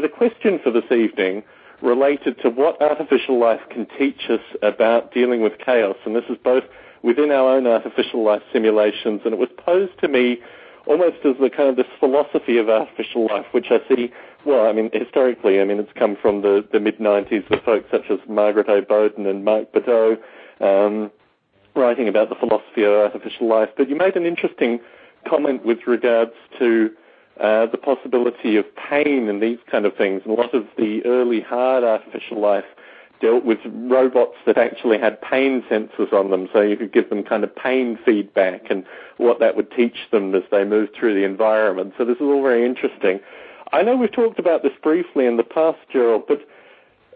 So the question for this evening related to what artificial life can teach us about dealing with chaos, and this is both within our own artificial life simulations, and it was posed to me almost as the kind of this philosophy of artificial life, which I see, well, I mean, historically, I mean, it's come from the, the mid-90s with folks such as Margaret O'Boden and Mark Bedau, um, writing about the philosophy of artificial life. But you made an interesting comment with regards to uh, the possibility of pain and these kind of things. And a lot of the early hard artificial life dealt with robots that actually had pain sensors on them, so you could give them kind of pain feedback and what that would teach them as they moved through the environment. So this is all very interesting. I know we've talked about this briefly in the past, Gerald, but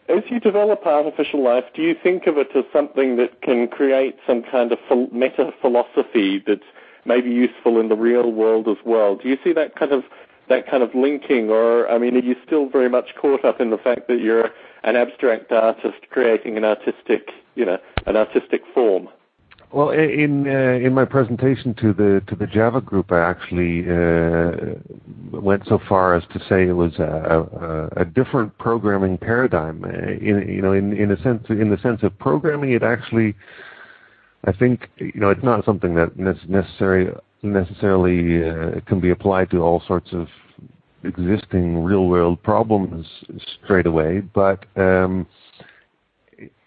as you develop artificial life, do you think of it as something that can create some kind of meta philosophy that's maybe useful in the real world as well? Do you see that kind of that kind of linking, or I mean, are you still very much caught up in the fact that you're an abstract artist creating an artistic, you know, an artistic form? Well, in uh, in my presentation to the to the Java group, I actually uh, went so far as to say it was a, a, a different programming paradigm. Uh, in, you know, in in a sense, in the sense of programming, it actually, I think, you know, it's not something that necessarily necessarily uh, can be applied to all sorts of existing real world problems straight away, but um,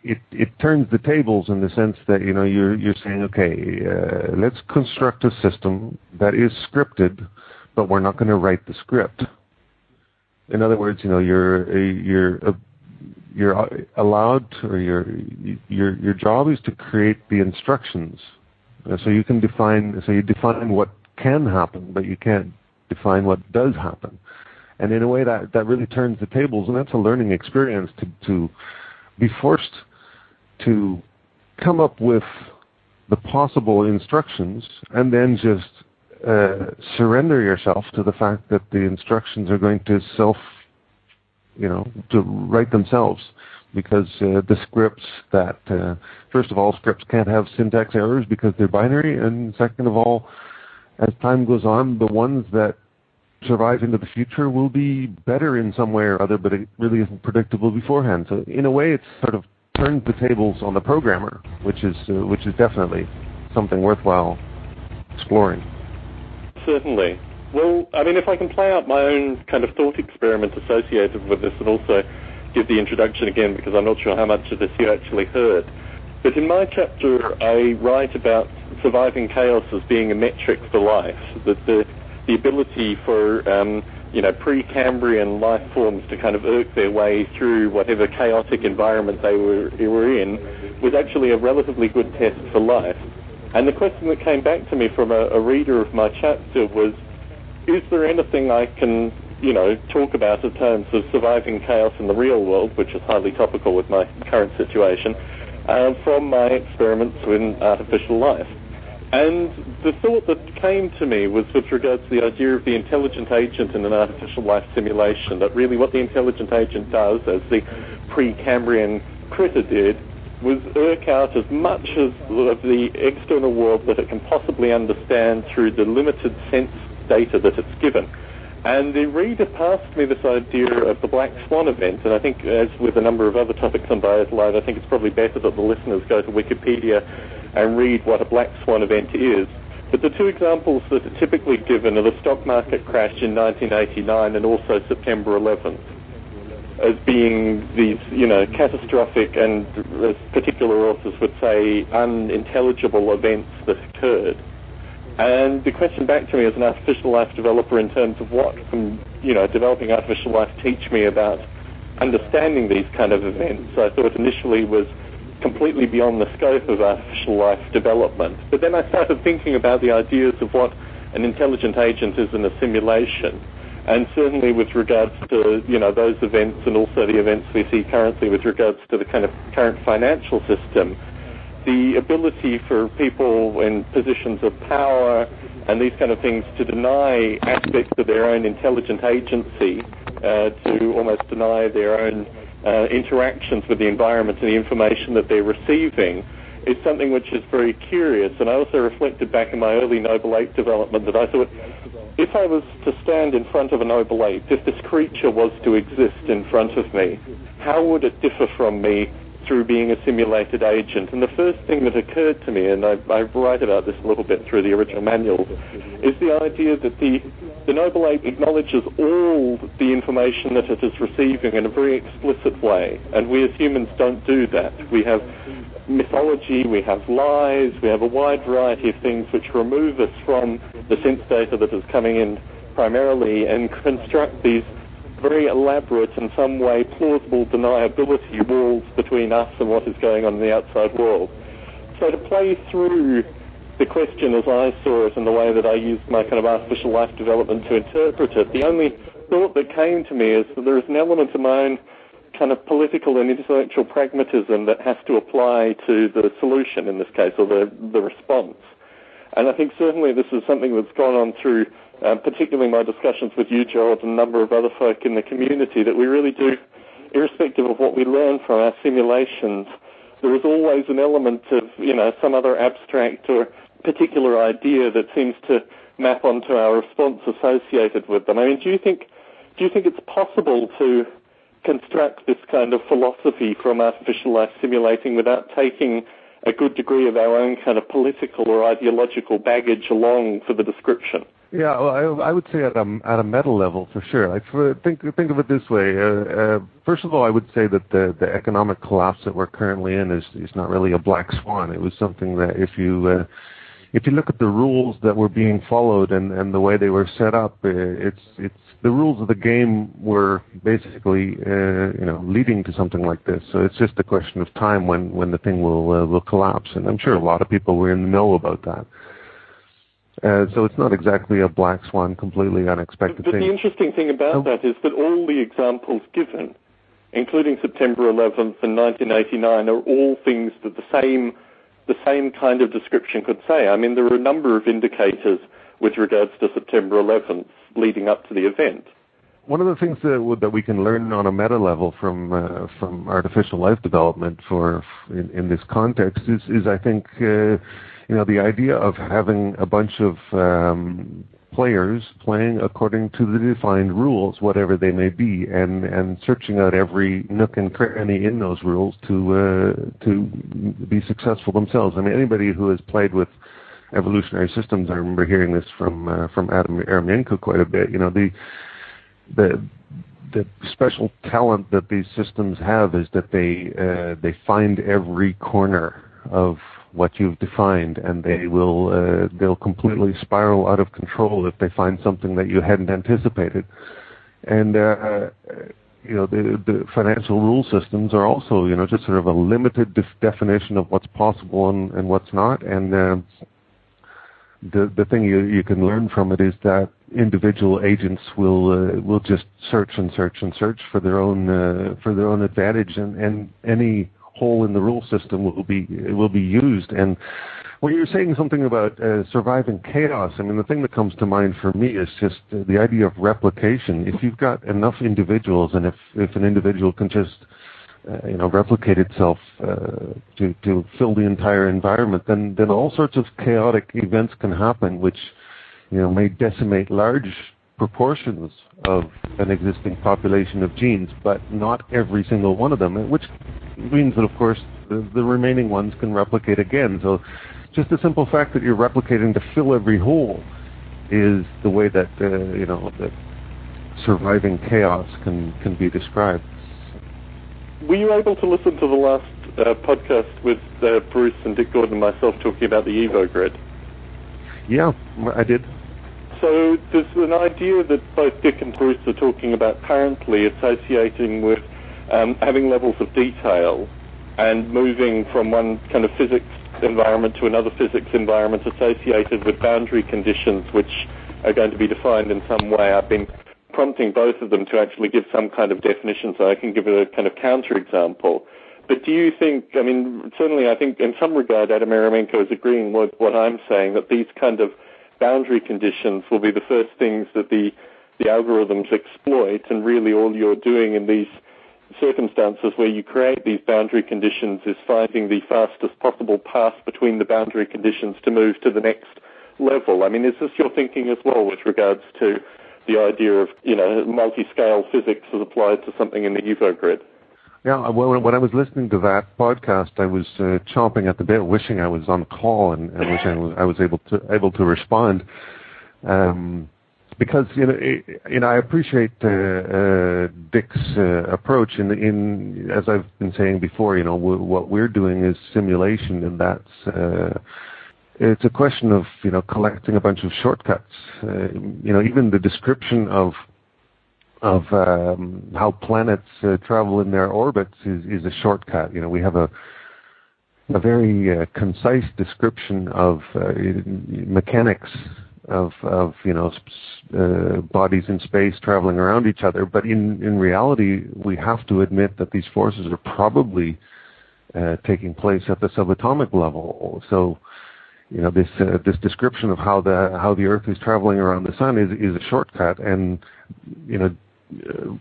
it it turns the tables in the sense that you know you're you're saying okay uh, let's construct a system that is scripted but we're not going to write the script. In other words you know you're you're you're allowed or your your your job is to create the instructions. Uh, so you can define so you define what can happen but you can't define what does happen. And in a way that that really turns the tables and that's a learning experience to to be forced to come up with the possible instructions and then just uh, surrender yourself to the fact that the instructions are going to self, you know, to write themselves. Because uh, the scripts that, uh, first of all, scripts can't have syntax errors because they're binary, and second of all, as time goes on, the ones that survive into the future will be better in some way or other, but it really isn't predictable beforehand. So in a way, it's sort of turns the tables on the programmer, which is uh, which is definitely something worthwhile exploring. Certainly. Well, I mean, if I can play out my own kind of thought experiment associated with this, and also give the introduction again, because I'm not sure how much of this you actually heard. But in my chapter, I write about surviving chaos as being a metric for life. That the the ability for um, you know, pre-Cambrian life forms to kind of irk their way through whatever chaotic environment they were, were in was actually a relatively good test for life. And the question that came back to me from a, a reader of my chapter was, is there anything I can, you know, talk about in terms of surviving chaos in the real world, which is highly topical with my current situation, uh, from my experiments with artificial life? And the thought that came to me was with regards to the idea of the intelligent agent in an artificial life simulation, that really what the intelligent agent does, as the pre-Cambrian critter did, was irk out as much of the external world that it can possibly understand through the limited sense data that it's given. And the reader passed me this idea of the black swan event, and I think, as with a number of other topics on Biota Live, I think it's probably better that the listeners go to Wikipedia and read what a black swan event is. But the two examples that are typically given are the stock market crash in 1989 and also September 11th as being these, you know, catastrophic and, as particular authors would say, unintelligible events that occurred. And the question back to me as an artificial life developer in terms of what can, you know, developing artificial life teach me about understanding these kind of events, I thought initially was completely beyond the scope of artificial life development. But then I started thinking about the ideas of what an intelligent agent is in a simulation. And certainly with regards to, you know, those events and also the events we see currently with regards to the kind of current financial system, the ability for people in positions of power and these kind of things to deny aspects of their own intelligent agency, uh, to almost deny their own uh, interactions with the environment and the information that they're receiving is something which is very curious. And I also reflected back in my early Noble Ape development that I thought if I was to stand in front of a noble ape, if this creature was to exist in front of me, how would it differ from me through being a simulated agent? And the first thing that occurred to me, and I, I write about this a little bit through the original manual, is the idea that the, the noble ape acknowledges all the information that it is receiving in a very explicit way, and we as humans don't do that. We have mythology, we have lies, we have a wide variety of things which remove us from the sense data that is coming in primarily and construct these very elaborate and some way plausible deniability walls between us and what is going on in the outside world. So to play through the question as I saw it and the way that I used my kind of artificial life development to interpret it, the only thought that came to me is that there is an element of my own kind of political and intellectual pragmatism that has to apply to the solution in this case, or the, the response. And I think certainly this is something that's gone on through, uh, particularly my discussions with you, Gerald, and a number of other folk in the community, that we really do, irrespective of what we learn from our simulations, there is always an element of, you know, some other abstract or particular idea that seems to map onto our response associated with them. I mean, do you think, do you think it's possible to construct this kind of philosophy from artificial life simulating without taking a good degree of our own kind of political or ideological baggage along for the description. Yeah, well, I, I would say at a at a meta level for sure. For, think think of it this way. Uh, uh, first of all, I would say that the the economic collapse that we're currently in is is not really a black swan. It was something that if you uh, if you look at the rules that were being followed and and the way they were set up, it's it's the rules of the game were basically, uh, you know, leading to something like this. So it's just a question of time when when the thing will uh, will collapse. And I'm sure a lot of people were in the know about that. Uh, so it's not exactly a black swan, completely unexpected but, but thing. the interesting thing about oh. that is that all the examples given, including September 11th and 1989, are all things that the same the same kind of description could say. I mean, there are a number of indicators with regards to September 11th leading up to the event. One of the things that, that we can learn on a meta level from uh, from artificial life development for in, in this context is, is I think uh, you know the idea of having a bunch of um, players playing according to the defined rules, whatever they may be, and and searching out every nook and cranny in those rules to uh, to be successful themselves. I mean, anybody who has played with evolutionary systems. I remember hearing this from uh, from Adam Ierymenko quite a bit. You know, the the the special talent that these systems have is that they uh, they find every corner of what you've defined, and they will uh, they'll completely spiral out of control if they find something that you hadn't anticipated. And uh, you know the the financial rule systems are also you know just sort of a limited def- definition of what's possible and, and what's not, and uh, the the thing you you can learn from it is that individual agents will uh, will just search and search and search for their own uh, for their own advantage and and any hole in the rule system will be will be used and when you're saying something about uh, surviving chaos, I mean, the thing that comes to mind for me is just the idea of replication. If you've got enough individuals, and if if an individual can just uh, you know, replicate itself uh, to to fill the entire environment, then then all sorts of chaotic events can happen, which you know may decimate large proportions of an existing population of genes, but not every single one of them, which means that of course the, the remaining ones can replicate again. So just the simple fact that you're replicating to fill every hole is the way that uh, you know that surviving chaos can can be described were you able to listen to the last uh, podcast with uh, Bruce and Dick Gordon and myself talking about the EvoGrid? Yeah, I did. So there's an idea that both Dick and Bruce are talking about currently associating with Um, having levels of detail and moving from one kind of physics environment to another physics environment associated with boundary conditions which are going to be defined in some way. I've been prompting both of them to actually give some kind of definition so I can give a kind of counterexample. But do you think, I mean, certainly I think in some regard Adam Ierymenko is agreeing with what I'm saying, that these kind of boundary conditions will be the first things that the, the algorithms exploit, and really all you're doing in these circumstances where you create these boundary conditions is finding the fastest possible path between the boundary conditions to move to the next level. I mean, is this your thinking as well with regards to the idea of, you know, multi-scale physics as applied to something in the EvoGrid? Yeah, well, when I was listening to that podcast, I was uh, chomping at the bit, wishing I was on call and, and wishing I was, I was able to able to respond. Um, because you know, it, you know, I appreciate uh, uh, Dick's uh, approach. As I've been saying before, you know, w- what we're doing is simulation, and that's it's a question of you know collecting a bunch of shortcuts. You know, even the description of of um, how planets travel in their orbits is, is a shortcut. You know, we have a a very concise description of mechanics of of you know uh, bodies in space traveling around each other. But in in reality, we have to admit that these forces are probably uh, taking place at the subatomic level. So you know this uh, this description of how the how the Earth is traveling around the sun is is a shortcut, and you know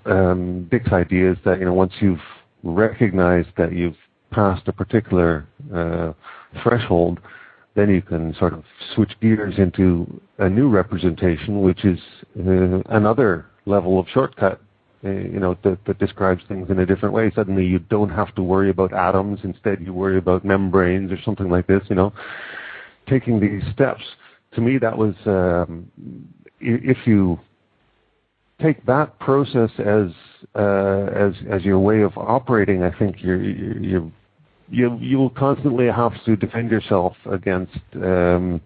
uh, um, Dick's idea is that you know once you've recognized that you've passed a particular uh, threshold, then you can sort of switch gears into a new representation, which is uh, another level of shortcut, uh, you know, that, that, describes things in a different way. Suddenly, you don't have to worry about atoms; instead, you worry about membranes or something like this. You know, taking these steps. To me, that was um, if you take that process as uh, as as your way of operating, I think you're you're you you will constantly have to defend yourself against um,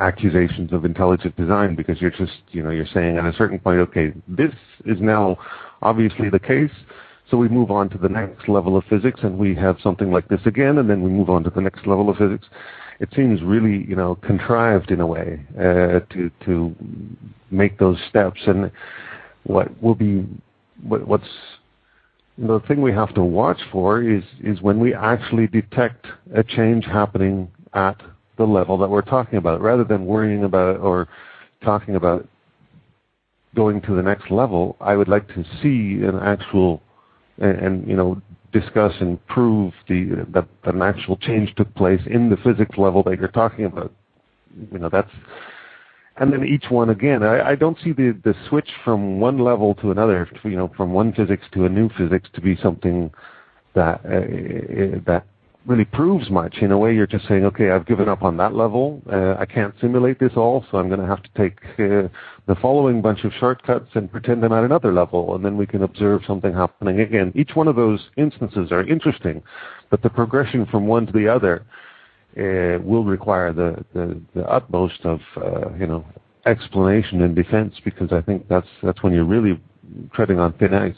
accusations of intelligent design because you're just you know you're saying at a certain point, okay, this is now obviously the case. So we move on to the next level of physics, and we have something like this again, and then we move on to the next level of physics. It seems really, you know, contrived in a way uh, to to make those steps. And what will be what, what's the thing we have to watch for is is when we actually detect a change happening at the level that we're talking about, rather than worrying about or talking about going to the next level. I would like to see an actual and, you know discuss and prove the that an actual change took place in the physics level that you're talking about. You know that's and then each one again. I, I don't see the the switch from one level to another, you know, from one physics to a new physics to be something that uh, that really proves much. In a way, you're just saying, okay, I've given up on that level. Uh, I can't simulate this all, so I'm going to have to take uh, the following bunch of shortcuts and pretend I'm at another level, and then we can observe something happening again. Each one of those instances are interesting, but the progression from one to the other will require the, utmost of uh, you know explanation and defense because I think that's that's when you're really treading on thin ice.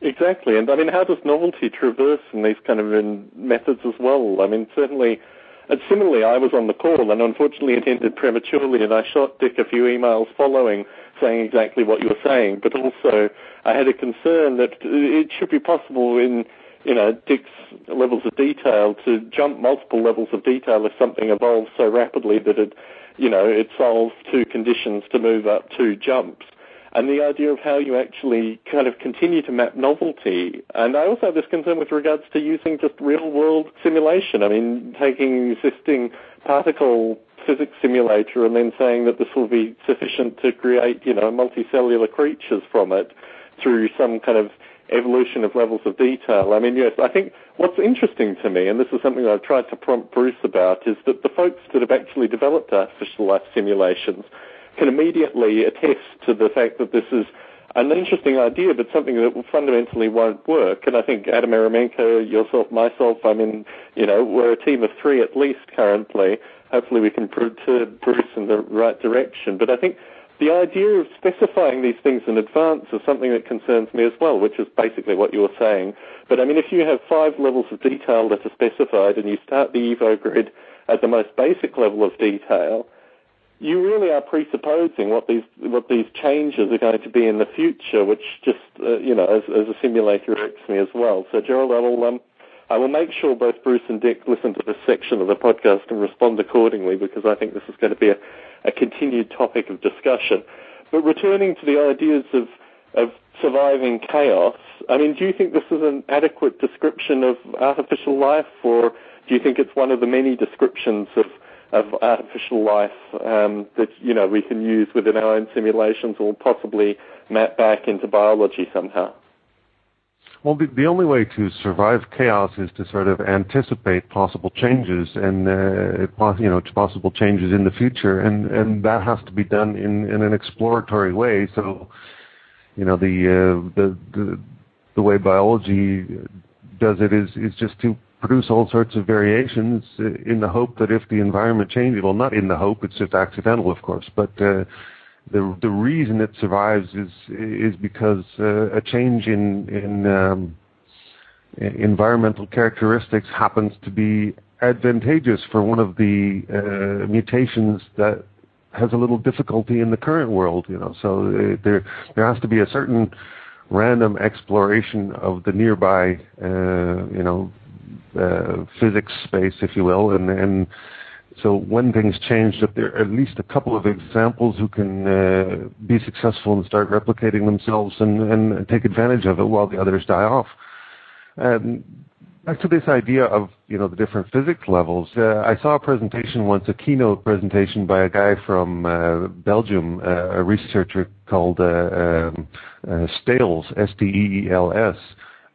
Exactly, and I mean, how does novelty traverse in these kind of in methods as well? I mean, certainly, and similarly, I was on the call and unfortunately it ended prematurely, and I shot Dick a few emails following saying exactly what you were saying, but also I had a concern that it should be possible in you know, Dick's levels of detail to jump multiple levels of detail if something evolves so rapidly that it, you know, it solves two conditions to move up two jumps. And the idea of how you actually kind of continue to map novelty. And I also have this concern with regards to using just real world simulation. I mean, taking existing particle physics simulator and then saying that this will be sufficient to create, you know, multicellular creatures from it through some kind of evolution of levels of detail. I mean, yes, I think what's interesting to me, and this is something I've tried to prompt Bruce about, is that the folks that have actually developed artificial life simulations can immediately attest to the fact that this is an interesting idea, but something that fundamentally won't work. And I think Adam Ierymenko, yourself, myself, I mean, you know, we're a team of three at least currently. Hopefully we can prove to Bruce in the right direction. But I think the idea of specifying these things in advance is something that concerns me as well, which is basically what you were saying. But I mean, if you have five levels of detail that are specified and you start the EvoGrid at the most basic level of detail, you really are presupposing what these what these changes are going to be in the future, which just uh, you know as, as a simulator irks me as well. So Gerald, I will um, I will make sure both Bruce and Dick listen to this section of the podcast and respond accordingly because I think this is going to be a a continued topic of discussion. But returning to the ideas of, of surviving chaos, I mean, do you think this is an adequate description of artificial life, or do you think it's one of the many descriptions of, of artificial life um, that you know we can use within our own simulations or possibly map back into biology somehow? Well, the, the only way to survive chaos is to sort of anticipate possible changes and uh, you know possible changes in the future, and and that has to be done in in an exploratory way. So, you know, the uh, the, the the way biology does it is is just to produce all sorts of variations in the hope that if the environment changes, well, not in the hope, it's just accidental, of course, but uh, the the reason it survives is is because uh, a change in in um, environmental characteristics happens to be advantageous for one of the uh, mutations that has a little difficulty in the current world. You know, so uh, there there has to be a certain random exploration of the nearby, uh, you know, uh, physics space, if you will, and and when things change, that there are at least a couple of examples who can uh, be successful and start replicating themselves and, take advantage of it while the others die off. Um, back to this idea of you know the different physics levels. Uh, I saw a presentation once, a keynote presentation by a guy from uh, Belgium, a researcher called um, Steels, S-T-E-E-L-S.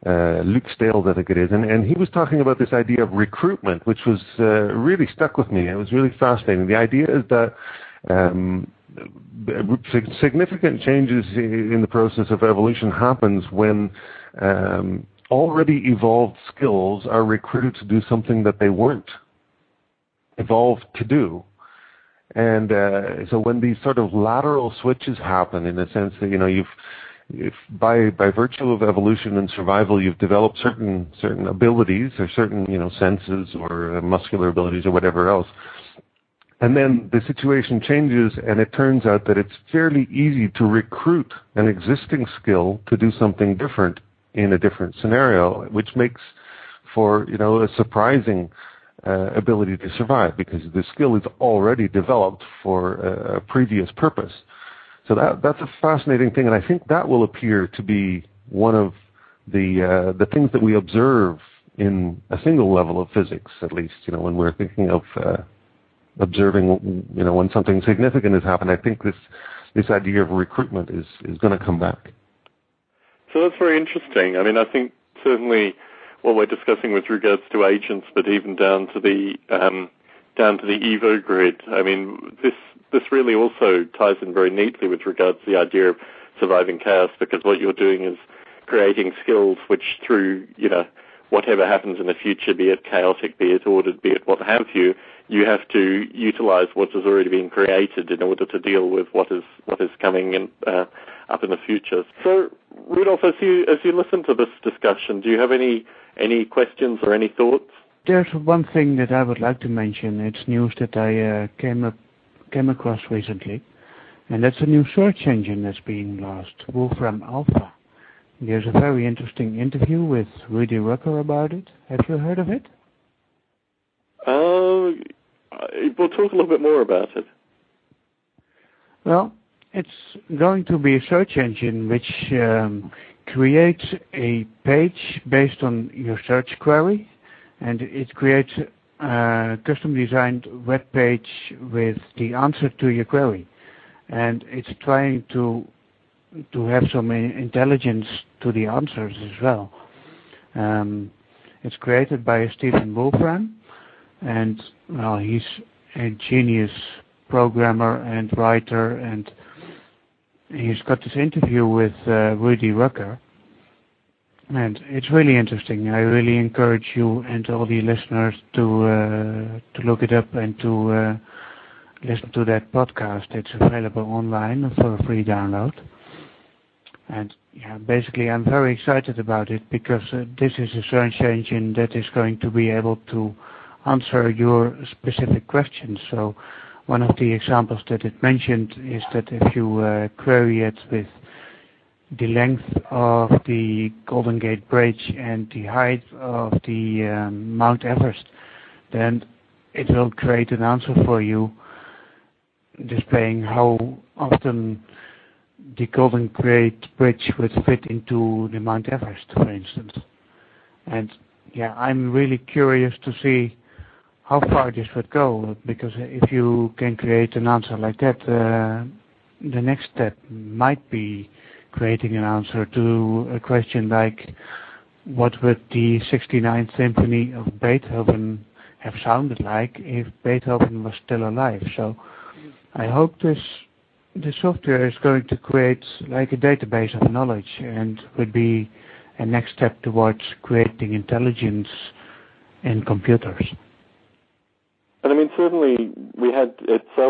Uh, Luc Steels, I think it is, and, and he was talking about this idea of recruitment, which was uh, really stuck with me. It was really fascinating. The idea is that um, significant changes in the process of evolution happens when um, already evolved skills are recruited to do something that they weren't evolved to do. And uh, so when these sort of lateral switches happen, in a sense that you know you've if by by virtue of evolution and survival you've developed certain certain abilities or certain you know senses or uh, muscular abilities or whatever else and then the situation changes and it turns out that it's fairly easy to recruit an existing skill to do something different in a different scenario which makes for you know a surprising uh, ability to survive because the skill is already developed for a previous purpose so that that's a fascinating thing, and I think that will appear to be one of the uh, the things that we observe in a single level of physics, at least. You know, when we're thinking of uh, observing, you know, when something significant has happened, I think this this idea of recruitment is is going to come back. So that's very interesting. I mean, I think certainly what we're discussing with regards to agents, but even down to the um, down to the EvoGrid. I mean, this this really also ties in very neatly with regards to the idea of surviving chaos because what you're doing is creating skills which through, you know, whatever happens in the future, be it chaotic, be it ordered, be it what have you, you have to utilize what has already been created in order to deal with what is what is coming in, uh, up in the future. So, Rudolf, as you as you listen to this discussion, do you have any any questions or any thoughts? There's one thing that I would like to mention. It's news that I uh, came came across recently, and that's a new search engine that's being launched, Wolfram Alpha. There's a very interesting interview with Rudy Rucker about it. Have you heard of it? Uh, we'll talk a little bit more about it. Well, it's going to be a search engine which um, creates a page based on your search query, and it creates a custom designed web page with the answer to your query. And it's trying to to have some intelligence to the answers as well. Um, it's created by Stephen Wolfram, and well, he's a genius programmer and writer, and he's got this interview with uh, Rudy Rucker, it's really interesting. I really encourage you and all the listeners to uh, look it up and to uh, listen to that podcast. It's available online for a free download. And basically, I'm very excited about it because uh, this is a search engine that is going to be able to answer your specific questions. So, one of the examples that it mentioned is that if you query it with the length of the Golden Gate Bridge and the height of the um, Mount Everest, then it will create an answer for you displaying how often the Golden Gate Bridge would fit into the Mount Everest, for instance. And yeah, I'm really curious to see how far this would go, because if you can create an answer like that, uh, the next step might be creating an answer to a question like, what would the 69th Symphony of Beethoven have sounded like if Beethoven was still alive? So I hope this the software is going to create like a database of knowledge and would be a next step towards creating intelligence in computers. And I mean, certainly we had at uh,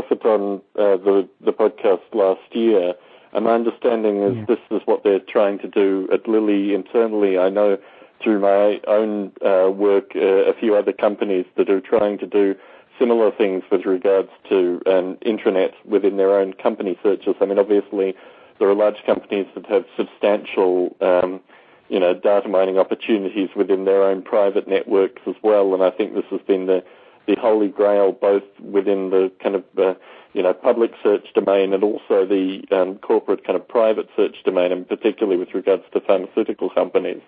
the the podcast last year, and my understanding is yeah. this is what they're trying to do at Lilly internally. I know through my own uh, work, uh, a few other companies that are trying to do similar things with regards to an intranet within their own company searches. I mean, obviously, there are large companies that have substantial, um, you know, data mining opportunities within their own private networks as well. And I think this has been the the holy grail, both within the kind of uh, you know public search domain and also the um, corporate kind of private search domain, and particularly with regards to pharmaceutical companies,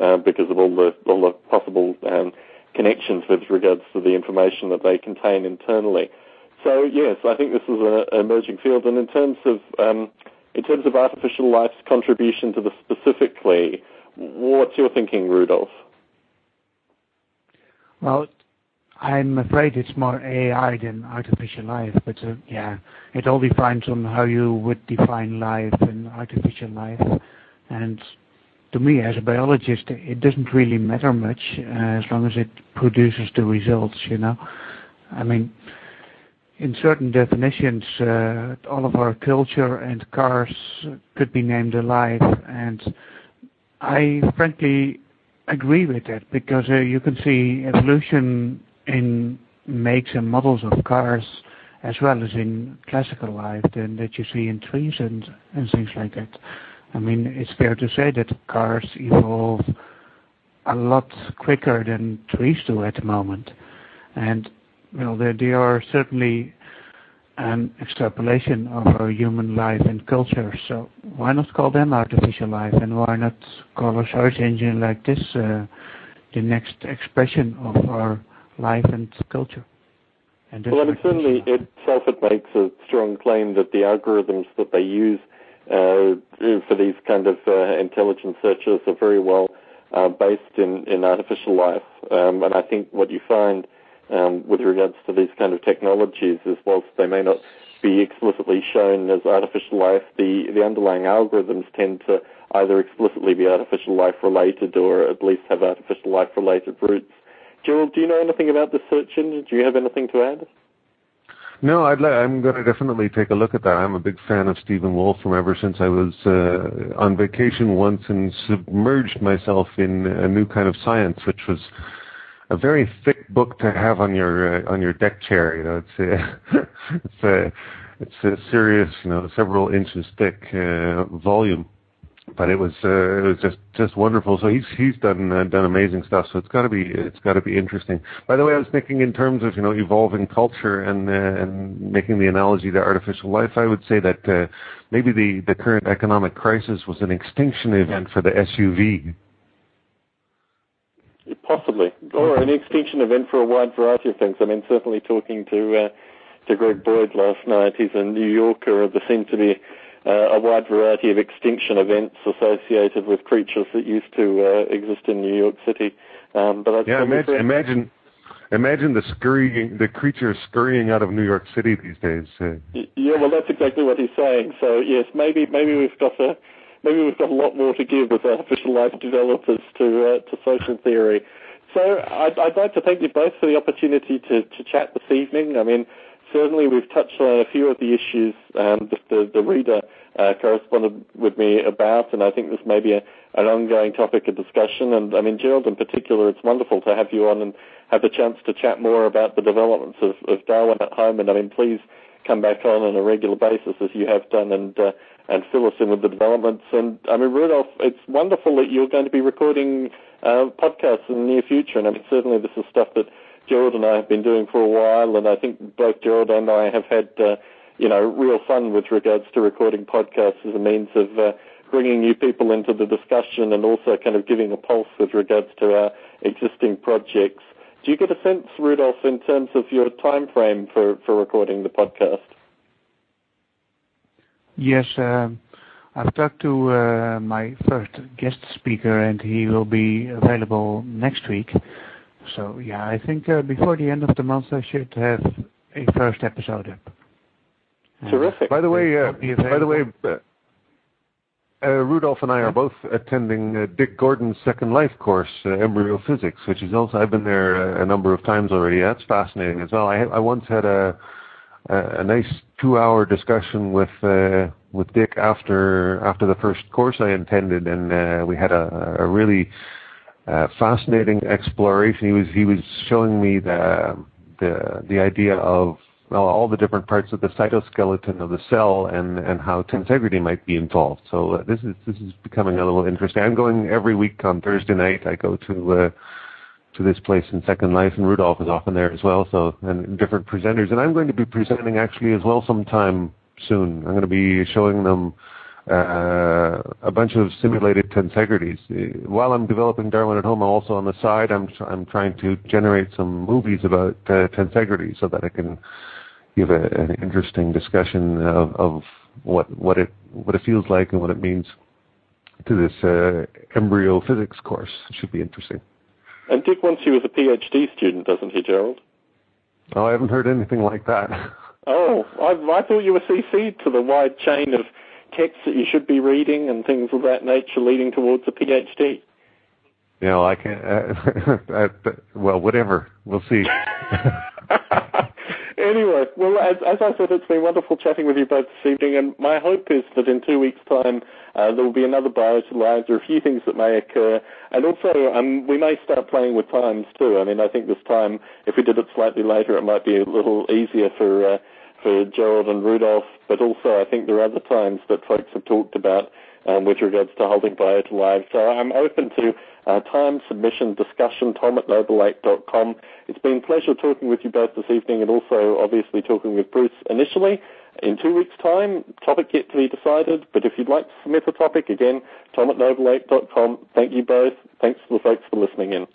uh, because of all the all the possible um, connections with regards to the information that they contain internally. So yes, I think this is an emerging field. And in terms of um, in terms of artificial life's contribution to this specifically, what's your thinking, Rudolf? Well, I'm afraid it's more AI than artificial life, but uh, yeah, it all depends on how you would define life and artificial life. And to me as a biologist, it doesn't really matter much uh, as long as it produces the results, you know. I mean, in certain definitions, uh, all of our culture and cars could be named alive, and I frankly agree with that because you can see evolution in makes and models of cars as well as in classical life than that you see in trees and, things like that. I mean, it's fair to say that cars evolve a lot quicker than trees do at the moment. They, are certainly an extrapolation of our human life and culture. So why not call them artificial life and why not call a search engine like this uh, the next expression of our life and culture? And well, I mean, certainly itself it makes a strong claim that the algorithms that they use uh, for these kind of uh, intelligent searches are very well uh, based in, in artificial life. Um, and I think what you find um, with regards to these kind of technologies is whilst they may not be explicitly shown as artificial life, the, the underlying algorithms tend to either explicitly be artificial life related or at least have artificial life related roots. Gerald, do you know anything about the search engine? Do you have anything to add? No, I'd I'm going to definitely take a look at that. I'm a big fan of Stephen Wolfram ever since I was uh, on vacation once and submerged myself in a new kind of science, which was a very thick book to have on your uh, on your deck chair. You know, it's a, it's a it's a serious, you know, several inches thick uh, volume but it was uh, it was just just wonderful. So he's he's done uh, done amazing stuff. So it's got to be it's got to be interesting. By the way, I was thinking in terms of you know evolving culture and uh, and making the analogy to artificial life. I would say that uh, maybe the the current economic crisis was an extinction event for the SUV. Possibly, or an extinction event for a wide variety of things. I mean, certainly talking to uh, to Greg Boyd last night. He's a New Yorker. There seemed to be a wide variety of extinction events associated with creatures that used to uh, exist in New York City. Um, but yeah, imagine, imagine, imagine the scurrying, the creatures scurrying out of New York City these days. Uh, yeah, well, that's exactly what he's saying. So yes, maybe maybe we've got a maybe we've got a lot more to give as artificial life developers to uh, to social theory. So I'd, I'd like to thank you both for the opportunity to, to chat this evening. I mean, certainly we've touched on a few of the issues um, that the, the reader uh, corresponded with me about, and I think this may be a, an ongoing topic of discussion. And I mean, Gerald, in particular, it's wonderful to have you on and have the chance to chat more about the developments of, of Darwin at home. And I mean, please come back on on a regular basis as you have done and uh, and fill us in with the developments. And I mean, Rudolf, it's wonderful that you're going to be recording uh, podcasts in the near future. And I mean, certainly this is stuff that Gerald and I have been doing for a while, and I think both Gerald and I have had uh, you know, real fun with regards to recording podcasts as a means of uh, bringing new people into the discussion and also kind of giving a pulse with regards to our existing projects. Do you get a sense, Rudolf, in terms of your time frame for, for recording the podcast? Yes, um, I've talked to uh, my first guest speaker, and he will be available next week. So yeah, I think uh, before the end of the month I should have a first episode up. Terrific. By the way, uh, by the way, uh, uh, Rudolf and I are both attending uh, Dick Gordon's Second Life course, uh, Embryo Physics, which is also I've been there a number of times already. That's fascinating as well. I, I once had a a, a nice two-hour discussion with uh, with Dick after after the first course I attended, and uh, we had a, a really uh, fascinating exploration. He was he was showing me the the the idea of well, all the different parts of the cytoskeleton of the cell and and how tensegrity might be involved. So uh, this is this is becoming a little interesting. I'm going every week on Thursday night. I go to uh, to this place in Second Life, and Rudolf is often there as well. So and different presenters, and I'm going to be presenting actually as well sometime soon. I'm going to be showing them a bunch of simulated tensegrities. Uh, while I'm developing Darwin at home, also on the side, I'm I'm trying to generate some movies about uh, tensegrity so that I can give a, an interesting discussion of, of what what it what it feels like and what it means to this uh, embryo physics course. It should be interesting. And Dick wants you as a PhD student, doesn't he, Gerald? Oh, I haven't heard anything like that. Oh, I, I thought you were CC'd to the wide chain of texts that you should be reading and things of that nature leading towards a PhD. You know, I can't. Uh, well, whatever. We'll see. anyway, well, as, as, I said, it's been wonderful chatting with you both this evening, and my hope is that in two weeks' time uh, there will be another Biota Live. There are a few things that may occur, and also um, we may start playing with times too. I mean, I think this time, if we did it slightly later, it might be a little easier for. Uh, for Gerald and Rudolf, but also I think there are other times that folks have talked about um, with regards to holding Biota Live. So I'm open to uh, time, submission, discussion, tom at nobleape.com. It's been a pleasure talking with you both this evening and also obviously talking with Bruce initially. In two weeks' time, topic yet to be decided, but if you'd like to submit a topic, again, tom at nobleape.com. Thank you both. Thanks to the folks for listening in.